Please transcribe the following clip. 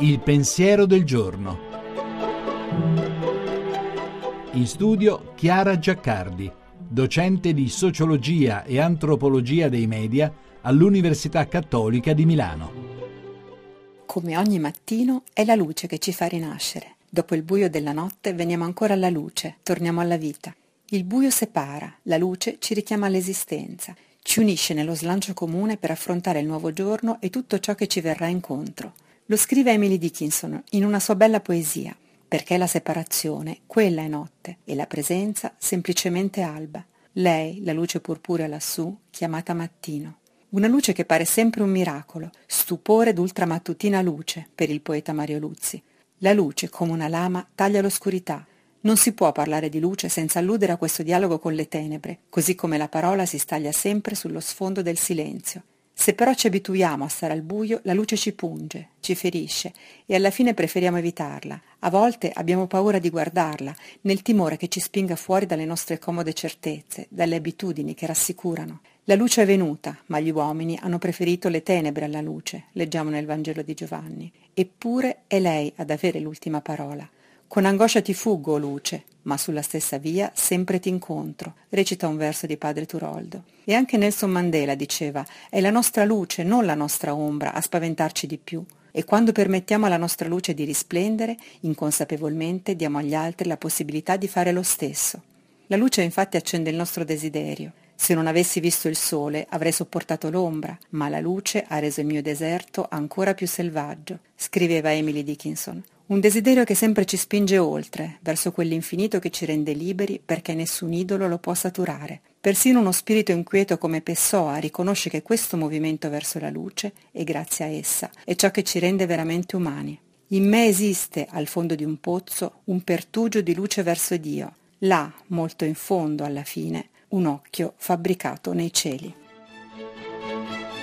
Il pensiero del giorno. In studio Chiara Giaccardi, docente di sociologia e antropologia dei media all'Università Cattolica di Milano. Come ogni mattino è la luce che ci fa rinascere. Dopo il buio della notte veniamo ancora alla luce, torniamo alla vita. Il buio separa, la luce ci richiama all'esistenza, ci unisce nello slancio comune per affrontare il nuovo giorno e tutto ciò che ci verrà incontro. Lo scrive Emily Dickinson in una sua bella poesia perché la separazione, quella è notte, e la presenza semplicemente alba. Lei, la luce purpurea lassù, chiamata mattino. Una luce che pare sempre un miracolo, stupore d'ultramattutina luce per il poeta Mario Luzzi. La luce, come una lama, taglia l'oscurità. Non si può parlare di luce senza alludere a questo dialogo con le tenebre, così come la parola si staglia sempre sullo sfondo del silenzio. Se però ci abituiamo a stare al buio, la luce ci punge, ci ferisce e alla fine preferiamo evitarla. A volte abbiamo paura di guardarla, nel timore che ci spinga fuori dalle nostre comode certezze, dalle abitudini che rassicurano. La luce è venuta, ma gli uomini hanno preferito le tenebre alla luce, leggiamo nel Vangelo di Giovanni. Eppure è lei ad avere l'ultima parola. Con angoscia ti fuggo, luce, ma sulla stessa via sempre ti incontro, recita un verso di padre Turoldo. E anche Nelson Mandela diceva, è la nostra luce, non la nostra ombra, a spaventarci di più. E quando permettiamo alla nostra luce di risplendere, inconsapevolmente diamo agli altri la possibilità di fare lo stesso. La luce infatti accende il nostro desiderio. Se non avessi visto il sole avrei sopportato l'ombra, ma la luce ha reso il mio deserto ancora più selvaggio, scriveva Emily Dickinson. Un desiderio che sempre ci spinge oltre, verso quell'infinito che ci rende liberi perché nessun idolo lo può saturare. Persino uno spirito inquieto come Pessoa riconosce che questo movimento verso la luce, e grazie a essa, è ciò che ci rende veramente umani. In me esiste, al fondo di un pozzo, un pertugio di luce verso Dio. Là, molto in fondo, alla fine, un occhio fabbricato nei cieli.